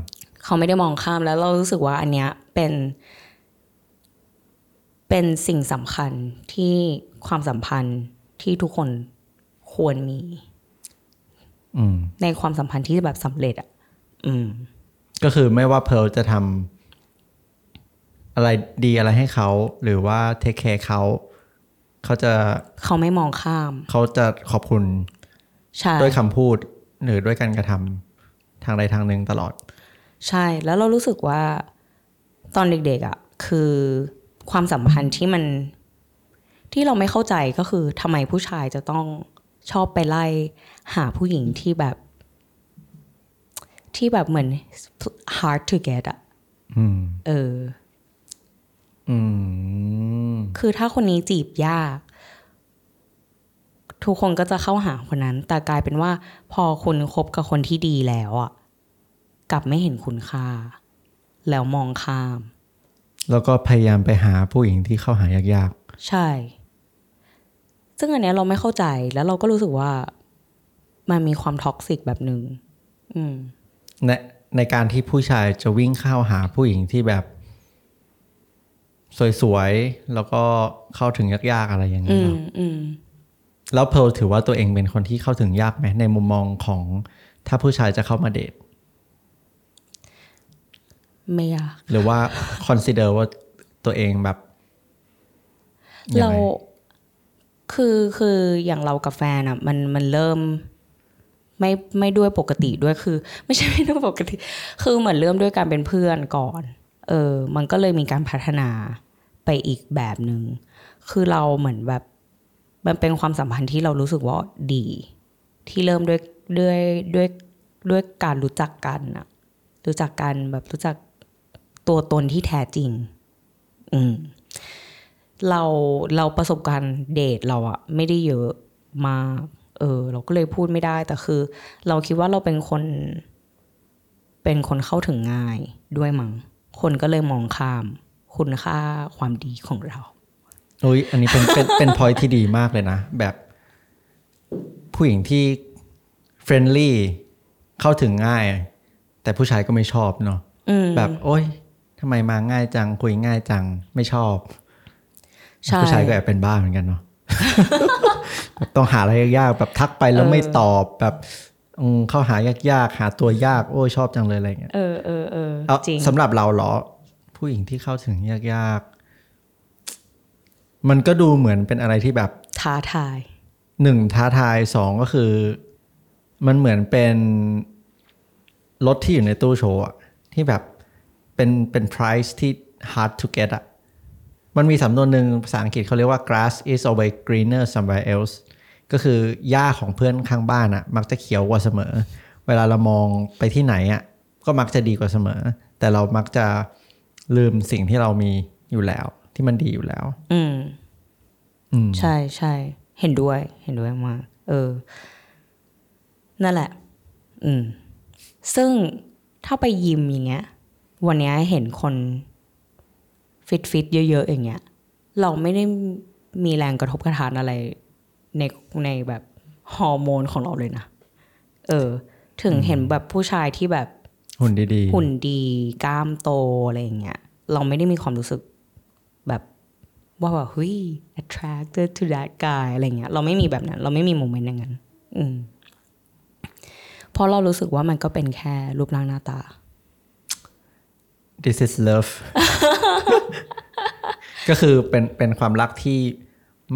S1: เขาไม่ได้มองข้ามแล้วเรารู้สึกว่าอันเนี้ยเป็น เป็นสิ่งสำคัญที่ความสัมพันธ์ที่ทุกคนควรมี
S2: อืม
S1: ในความสัมพันธ์ที่แบบสำเร็จอะอืม
S2: ก็คือไม่ว่าเพร์ลจะทำ อะไรดีอะไรให้เขา หรือว่าเทคแคร์เขาเขาจะ
S1: เขาไม่มองข้าม
S2: เขาจะขอบคุณ
S1: ใช่
S2: ด้วยคำพูดหรือด้วยการกระทำทางใดทางหนึ่งตลอด
S1: ใช่แล้วเรารู้สึกว่าตอนเด็กๆอะ คือความสัมพันธ์ที่มันที่เราไม่เข้าใจก็คือทำไมผู้ชายจะต้องชอบไปไล่ หาผู้หญิงที่แบบ ที่แบบเหมือน hard to get อะ
S2: อืม
S1: เออ
S2: อืม
S1: คือถ้าคนนี้จีบยาก ทุกคนก็จะเข้าหาคนนั้น แต่กลายเป็นว่า พอคุณคบกับคนที่ดีแล้วอะ กลับไม่เห็นคุณค่า แล้วมองข้าม
S2: แล้วก็พยายามไปหาผู้หญิงที่เข้าหายาก
S1: ใช่ ซึ่งอันเนี้ยเราไม่เข้าใจแล้วเราก็รู้สึกว่า มันมีความท็อกซิกแบบหนึ่งอืม
S2: ๆในในการที่ผู้ชายจะวิ่งเข้าหาผู้หญิงที่แบบ สวยๆ แล้วก็เข้าถึงยากๆอะไรอย่าง
S1: อื
S2: นี้
S1: ม
S2: เนาะ
S1: อืม
S2: แล้วเพร์ลถือว่าตัวเองเป็นคนที่เข้าถึงยากไหมในมุมมองของถ้าผู้ชายจะเข้ามาเดท
S1: ไม่อยาก
S2: หรือว่า consider ว่าตัวเองแบบยัง
S1: เรา
S2: ไง
S1: คือคืออย่างเรากับแฟนอะมันมันเริ่มไม่ไม่ด้วยปกติด้วยคือ ไม่ใช่ไม่ด้วยปกติ คือเหมือนเริ่มด้วยการเป็นเพื่อนก่อน เออ มันก็เลยมีการพัฒนา ไปอีกแบบหนึ่งคือเราเหมือนแบบมันเป็นความสัมพันธ์ที่เรารู้สึกว่าดี ที่เริ่มด้วยด้วยด้วยด้วยการรู้จักกันอะรู้จักกันแบบรู้จักตัวตนที่แท้จริง อืมเราเราประสบการณ์เดทเราอะไม่ได้เยอะมา เออ เราก็เลยพูดไม่ได้ แต่คือ เราคิดว่าเราเป็นคน เป็นคนเข้าถึงง่ายด้วยมั้งคนก็เลยมองข้าม คุณค่าความดีของเรา
S2: โอ้ยอันนี้เป็นเป็นเป็น point ที่ดีมากเลยนะ แบบผู้หญิงที่ friendly เข้าถึงง่าย แต่ผู้ชายก็ไม่ชอบเนาะ
S1: อืม
S2: แบบโอ้ยทำไมมาง่ายจัง คุยง่ายจังไม่ชอบ
S1: ใช่
S2: ผู้ชายก็แอบเป็นบ้าเหมือนกันเนาะแบบต้องหาอะไรยากๆแบบทักไปแล้วไม่ตอบแบบอืมเข้าหายากๆหาตัวยาก โอ้ยชอบจังเลยอะไรเงี้ย
S1: เออเออเออ
S2: เอา
S1: จริง
S2: สำหรับเราเหรอ ผู้หญิงที่เข้าถึงยากๆ มันก็ดูเหมือนเป็นอะไรที่แบบ
S1: ท้าทาย
S2: หนึ่งท้าทายสองก็คือ มันเหมือนเป็นรถที่อยู่ในตู้โชว์อะที่แบบเป็นเป็น price ที่ hard to get อะมันมีสำนวนหนึ่งภาษาอังกฤษเขาเรียกว่า grass is always greener somewhere else ก็คือหญ้าของเพื่อนข้างบ้านอะมักจะเขียวกว่าเสมอ เวลาเรามองไปที่ไหนอะก็มักจะดีกว่าเสมอ แต่เรามักจะ ลืมสิ่งที่เรามีอยู่แล้ว ที่มันดีอยู่แล้ว
S1: อืม
S2: อืม
S1: ใช่ใช่เห็นด้วย เห็นด้วยมากเออ นั่นแหละ อืม ซึ่งถ้าไปยิมอย่างเงี้ย วันเนี้ยเห็นคนฟิตฟิตๆเยอะๆอย่างเงี้ย เราไม่ได้มีแรงกระทบกระทานอะไร ในในแบบฮอร์โมนของเราเลยนะ เออ ถึงเห็นแบบผู้ชายที่แบบ
S2: หุ่นดีๆ
S1: หุ่นดีกล้ามโตอะไรอย่างเงี้ยเราไม่ได้มีความรู้สึกแบบว่าแบบเฮ้ย attracted to that guy อะไรเงี้ยเราไม่มีแบบนั้น เราไม่มีโมเมนต์อย่างนั้น อืมเพราะเรารู้สึกว่ามันก็เป็นแค่รูปร่างหน้าตา
S2: this is love ก็คือเป็นเป็นความรักที่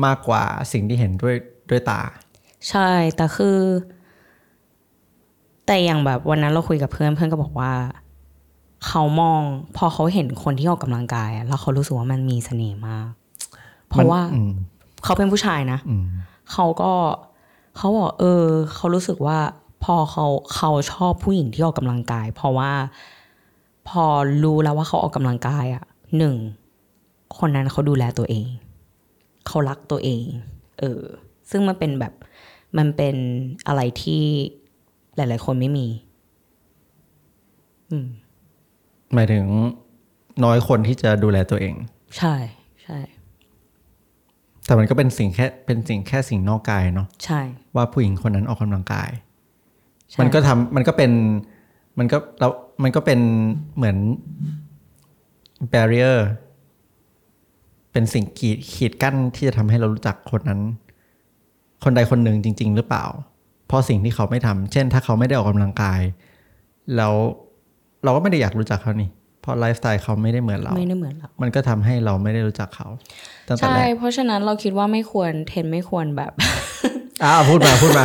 S2: มากกว่าสิ่งที่เห็นด้วยด้วยตา
S1: ใช่ แต่คือ แต่อย่างแบบวันนั้นเราคุยกับเพื่อนเพื่อนก็บอกว่า เขามองพอเขาเห็นคนที่ออกกำลังกายอะแล้วเขารู้สึกว่ามันมีเสน่ห์มาก เพราะว่า
S2: อืม
S1: เขาเป็นผู้ชายนะ
S2: อืม
S1: เขาก็เขาบอกเออ เขารู้สึกว่า พอเขาเขาชอบผู้หญิงที่ออกกำลังกาย เพราะว่าพอรู้แล้วว่าเขาออกกำลังกายอะหนึ่งคนนั้นเขาดูแลตัวเอง เขารักตัวเอง เออ ซึ่งมันเป็นแบบมันเป็นอะไรที่ หลาย ๆ คนไม่มี
S2: หมายถึงน้อยคนที่จะดูแลตัวเอง
S1: ใช่ใช่
S2: แต่มันก็เป็นสิ่งแค่เป็นสิ่งแค่สิ่งนอกกายเนาะ
S1: ใช่
S2: ว่าผู้หญิงคนนั้นออกกำลังกาย
S1: ใช่
S2: มันก็ทำมันก็เป็นมันก็แล้วมันก็เป็นเหมือน barrier เป็นสิ่งขีดขีดกั้นที่จะทำให้เรารู้จักคนนั้น คนใดคนหนึ่งจริง ๆ หรือเปล่า เพราะสิ่งที่เขาไม่ทำเช่น ถ้าเขาไม่ได้ออกกำลังกาย แล้วเราก็ไม่ได้อยากรู้จักเขานี่เพราะไลฟ์สไตล์เขาไม่ได้เหมือนเรา
S1: ไม่ได้เหมือนเรา
S2: มันก็ทำให้เราไม่ได้รู้จักเขาตั้งแต่
S1: ใช่
S2: แรก
S1: เพราะฉะนั้นเราคิดว่าไม่ควรเทนไม่ควรแบบ
S2: อ้าวพูดมาพูดมา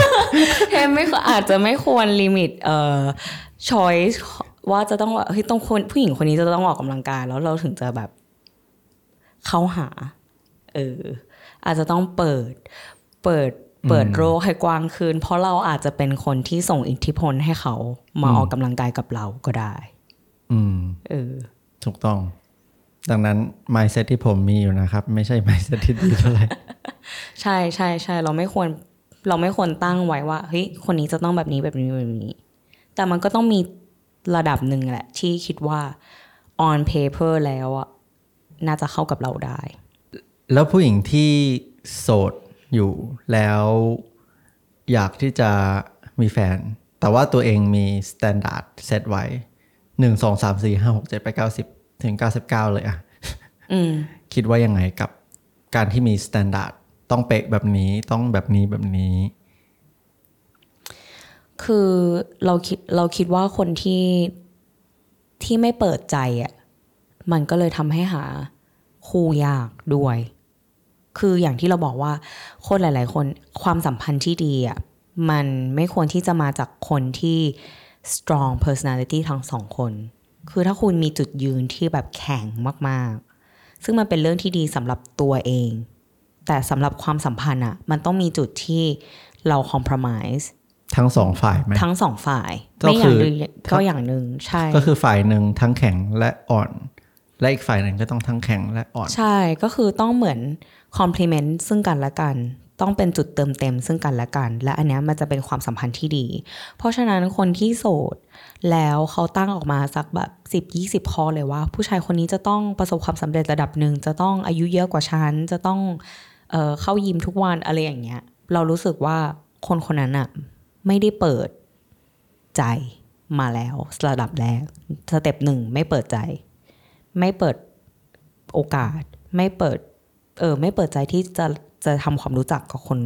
S1: เทมไม่ควรอาจจะไม่ควรลิมิตเอ่อ choice ว่าจะต้องว่าเฮ้ยต้องคนผู้หญิงคนนี้จะต้องออกกำลังกาย แล้วเราถึงจะแบบเข้าหา เอออาจจะต้องเปิด เปิด เปิดโลกให้กว้างขึ้น เพราะเราอาจจะเป็นคนที่ส่งอิทธิพลให้เขามาออกกำลังกายกับเราก็ได้
S2: อืม
S1: เออ
S2: ถูกต้อง ดังนั้น mindset ที่ผมมีอยู่นะครับ ไม่ใช่ mindset ที่ดีเท่าไหร่
S1: ใช่ใช่ใช่เราไม่ควร เราไม่ควรตั้งไว้ว่าเฮ้ยคนนี้จะต้องแบบนี้แบบนี้แบบนี้ แต่มันก็ต้องมีระดับหนึ่งแหละ ที่คิดว่า on paper แล้วอะน่าจะเข้ากับเราได้
S2: แล้วผู้หญิงที่โสด อยู่แล้วอยากที่จะมีแฟน แต่ว่าตัวเองมี standard เซตไว้หนึ่งสองสามสี่ห้าหกเจ็ดแปดเก้าสิบถึงเก้าสิบเก้าเลยอะ
S1: อืม
S2: คิดว่ายังไงกับการที่มี standard ต้องเป๊ะแบบนี้ต้องแบบนี้แบบนี้
S1: คือเราคิดเราคิดว่าคนที่ที่ไม่เปิดใจอะ่ะมันก็เลยทำให้หาคู่ยากด้วย คืออย่างที่เราบอกว่าคนหลาย ๆ คนความสัมพันธ์ที่ดีอะ่ะมันไม่ควรที่จะมาจากคนที่ strong personality ทั้งสองคน คือถ้าคุณมีจุดยืนที่แบบแข็งมาก ๆ ซึ่งมันเป็นเรื่องที่ดีสำหรับตัวเอง แต่สำหรับความสัมพันธ์อะ่ะมันต้องมีจุดที่เรา compromise
S2: ทั้งสองฝ่ายไหม
S1: ทั้งสองฝ่าย
S2: ก็
S1: ไม่อ
S2: คื
S1: ย่าง
S2: อ
S1: หนึ่งก็อย่างหนึ่งใช่
S2: ก็คือฝ่ายหนึ่งทั้งแข็งและอ่อน และอีกฝ่ายหนึ่งก็ต้องทั้งแข็งและอ่อน
S1: ใช่ก็คือต้องเหมือน compliment ซึ่งกันและกัน ต้องเป็นจุดเติมเต็มซึ่งกันและกัน และอันนี้มันจะเป็นความสัมพันธ์ที่ดี เพราะฉะนั้นคนที่โสด แล้วเขาตั้งออกมาสักแบบสิบยี่สิบข้อเลยว่า ผู้ชายคนนี้จะต้องประสบความสำเร็จระดับหนึ่งจะต้องอายุเยอะกว่าฉันจะต้องเออเข้ายิมทุกวันอะไรอย่างเงี้ย เรารู้สึกว่าคนคนนั้นอะไม่ได้เปิดใจมาแล้วระดับแรก step หนึ่งไม่เปิดใจ ไม่เปิดโอกาส ไม่เปิด เออ ไม่เปิดใจที่จะจะทำความรู้จักกับคน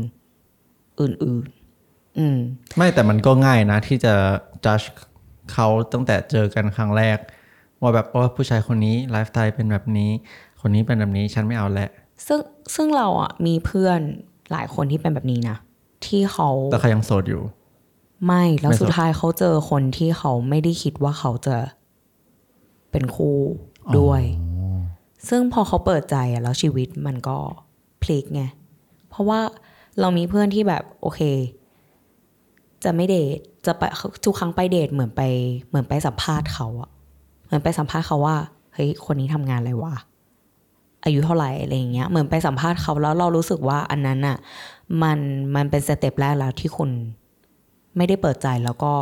S1: อื่นๆ อืม
S2: ไม่แต่มันก็ง่ายนะ ที่จะ judge เขาตั้งแต่เจอกันครั้งแรก ว่าแบบว่าผู้ชายคนนี้ไลฟ์สไตล์เป็นแบบนี้ คนนี้เป็นแบบนี้ฉันไม่เอาแหละ
S1: ซึ่งซึ่งเราอะมีเพื่อนหลายคนที่เป็นแบบนี้นะ ที่เขา
S2: แต่เขายังโสดอยู่
S1: ไม่แล้ว
S2: ไม่สน
S1: สุดท้ายเขาเจอคนที่เขาไม่ได้คิดว่าเขาจะเป็นคู่ด้วย ซึ่งพอเขาเปิดใจอะแล้วชีวิตมันก็พลิกไง เพราะว่าเรามีเพื่อนที่แบบโอเค จะไม่เดทจะไปทุกครั้งไปเดทเหมือนไปเหมือนไปสัมภาษณ์เขาอะเหมือนไปสัมภาษณ์เขาว่าเฮ้ยคนนี้ทำงานอะไรวะอายุเท่าไหร่อะไรอย่างเงี้ยเหมือนไปสัมภาษณ์เขาแล้วเรารู้สึกว่าอันนั้นอะมันมันเป็นสเต็ปแรกแล้วที่คุณไม่ได้เปิดใจแล้วก็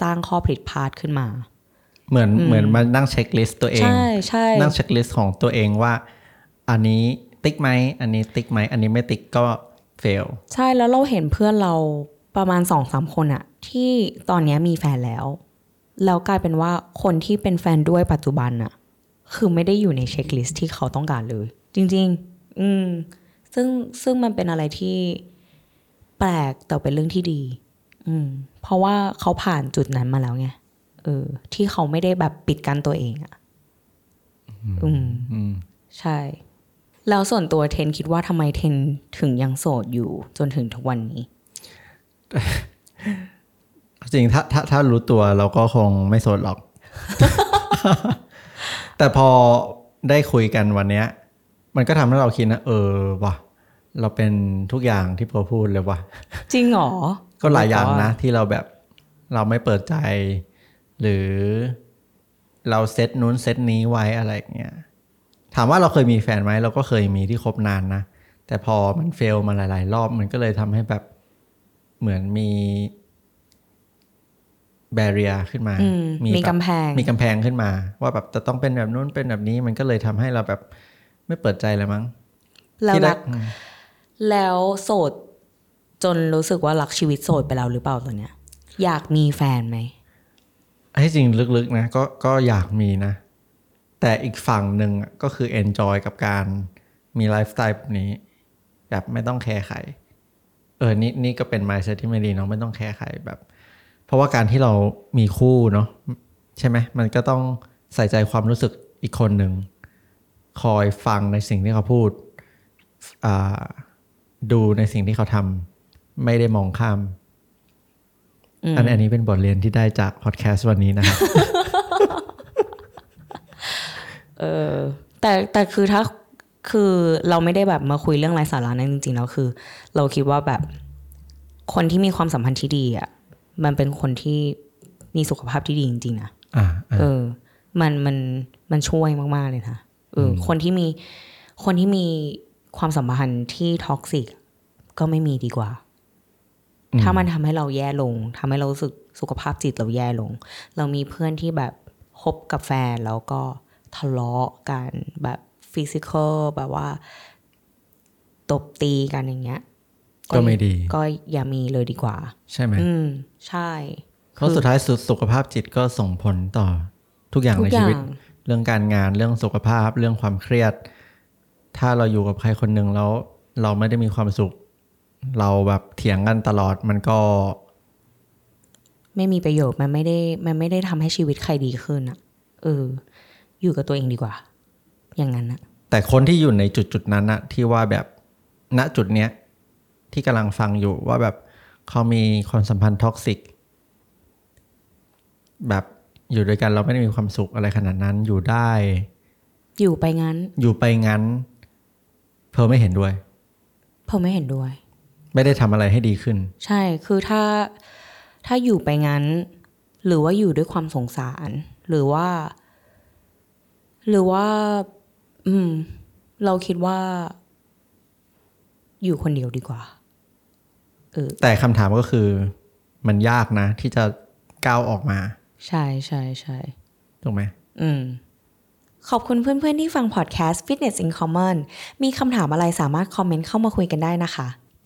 S1: สร้างข้อผิดพลาดขึ้นมา
S2: เหมือนเหมือนมานั่ง checklist ตัวเอง
S1: ใช่ใช่
S2: นั่ง checklist ของตัวเองว่า อันนี้ติ๊กไหมอันนี้ติ๊กไหมอันนี้ไม่ติ๊กก็ fail
S1: ใช่แล้วเราเห็นเพื่อนเราประมาณสองสามคนอะที่ตอนเนี้ยมีแฟนแล้ว แล้วกลายเป็นว่าคนที่เป็นแฟนด้วยปัจจุบันอะคือไม่ได้อยู่ใน checklist ที่เขาต้องการเลย จริง ๆ อืมซึ่งซึ่งมันเป็นอะไรที่แปลกแต่เป็นเรื่องที่ดี อืม เพราะว่าเขาผ่านจุดนั้นมาแล้วไง เออ ที่เขาไม่ได้แบบปิดกั้นตัวเองอะอืม
S2: อืม
S1: ใช่ แล้วส่วนตัวเทนคิดว่าทำไมเทนถึงยังโสดอยู่จนถึงทุกวันนี้
S2: จริงถ้าถ้าถ้ารู้ตัวเราก็คงไม่โสดหรอก แต่พอได้คุยกันวันเนี้ย มันก็ทำให้เราคิดนะเออว่ะเราเป็นทุกอย่างที่พอพูดเลยว่ะ
S1: จริงเหรอ
S2: ก็หลายอย่างนะ ที่เราแบบเราไม่เปิดใจ หรือเราเซตนู้นเซตนี้ไว้อะไรอย่างเงี้ยถามว่าเราเคยมีแฟนไหมเราก็เคยมีที่คบนานนะแต่พอมันเฟลมาหลาย ๆ รอบมันก็เลยทำให้แบบเหมือนมีแบเรียขึ้นมา
S1: อืมมี
S2: แบบ
S1: กำแพง
S2: มีกำแพงขึ้นมา ว่าแบบจะต้องเป็นแบบนู้นเป็นแบบนี้ มันก็เลยทำให้เราแบบไม่เปิดใจเลยมั้ง
S1: แล้ว
S2: ที่ได้
S1: รัก แล้วโสดจนรู้สึกว่ารักชีวิตโสดไปแล้วหรือเปล่าตอนเนี้ย อยากมีแฟนไหม
S2: ให้จริงลึกๆนะก็ก็อยากมีนะ แต่อีกฝั่งหนึ่งก็คือ enjoy กับการมีไลฟ์สไตล์แบบนี้ แบบไม่ต้องแคร์ใครเออนี่นี่ก็เป็น mindset ที่ไม่ดีเนาะไม่ต้องแคร์ใครแบบ เพราะว่าการที่เรามีคู่เนาะใช่ไหมมันก็ต้องใส่ใจความรู้สึกอีกคนหนึ่ง คอยฟังในสิ่งที่เขาพูดดูในสิ่งที่เขาทำไม่ได้มองข้าม
S1: อืม
S2: อันอันนี้เป็นบทเรียนที่ได้จากพอดแคสต์วันนี้นะครับ
S1: เออแต่แต่คือถ้าคือเราไม่ได้แบบมาคุยเรื่องไร้สาระนั้นจริงๆแล้วคือ เราคิดว่าแบบคนที่มีความสัมพันธ์ที่ดีอะมันเป็นคนที่มีสุขภาพที่ดีจริงๆนะ
S2: อ่าอ่า
S1: เออ มันมันมันช่วยมากๆเลยนะเอออ คนที่มีคนที่มีความสัมพันธ์ที่ท็อกซิกก็ไม่มีดีกว่า ถ้ามันทำให้เราแย่ลงทำให้เรารู้สึกสุขภาพจิตเราแย่ลง เรามีเพื่อนที่แบบคบกับแฟนแล้วก็ทะเลาะกันแบบฟิสิกอลแบบว่า ตบตีกันอย่างเงี้ย
S2: ก็ไม่ดี
S1: ก็อย่ามีเลยดีกว่า
S2: ใช่ไหม
S1: อืม ใช่
S2: เพราะสุดท้ายสุสุขภาพจิตก็ส่งผลต่อทุกอย่าง
S1: ทุก
S2: ใน
S1: อย่า
S2: ชีวิต
S1: ง
S2: เรื่องการงานเรื่องสุขภาพเรื่องความเครียด ถ้าเราอยู่กับใครคนหนึ่งแล้ว เราไม่ได้มีความสุข เราแบบเถียงกันตลอดมันก็
S1: ไม่มีประโยชน์มันไม่ได้ มันไม่ได้ทำให้ชีวิตใครดีขึ้นอะเออ อยู่กับตัวเองดีกว่า อย่างนั้นอะ
S2: แต่คนที่อยู่ในจุดจุดๆนั้นอะที่ว่าแบบณจุดเนี้ย ที่กำลังฟังอยู่ว่าแบบเขามีความสัมพันธ์ท็อกซิกแบบอยู่ด้วยกันเราไม่ได้มีความสุขอะไรขนาดนั้นอยู่ได้
S1: อยู่ไปงั้น
S2: อยู่ไปงั้นเพอไม่เห็นด้วย
S1: ผมไม่เห็นด้วย
S2: ไม่ได้ทำอะไรให้ดีขึ้น
S1: ใช่คือถ้าถ้าอยู่ไปงั้น หรือว่าอยู่ด้วยความสงสาร หรือว่า หรือว่า อืม เราคิดว่า อยู่คนเดียวดีกว่าเออ
S2: แต่คำถามก็คือ มันยากนะ ที่จะก้าวออกมา
S1: ใช่ใช่ใช่
S2: ถูกไหม
S1: อืมขอบคุณเพื่อนๆที่ฟังพอดแคสต์ Fitness in Common มีคำถามอะไรสามารถคอมเมนต์เข้ามาคุยกันได้นะคะ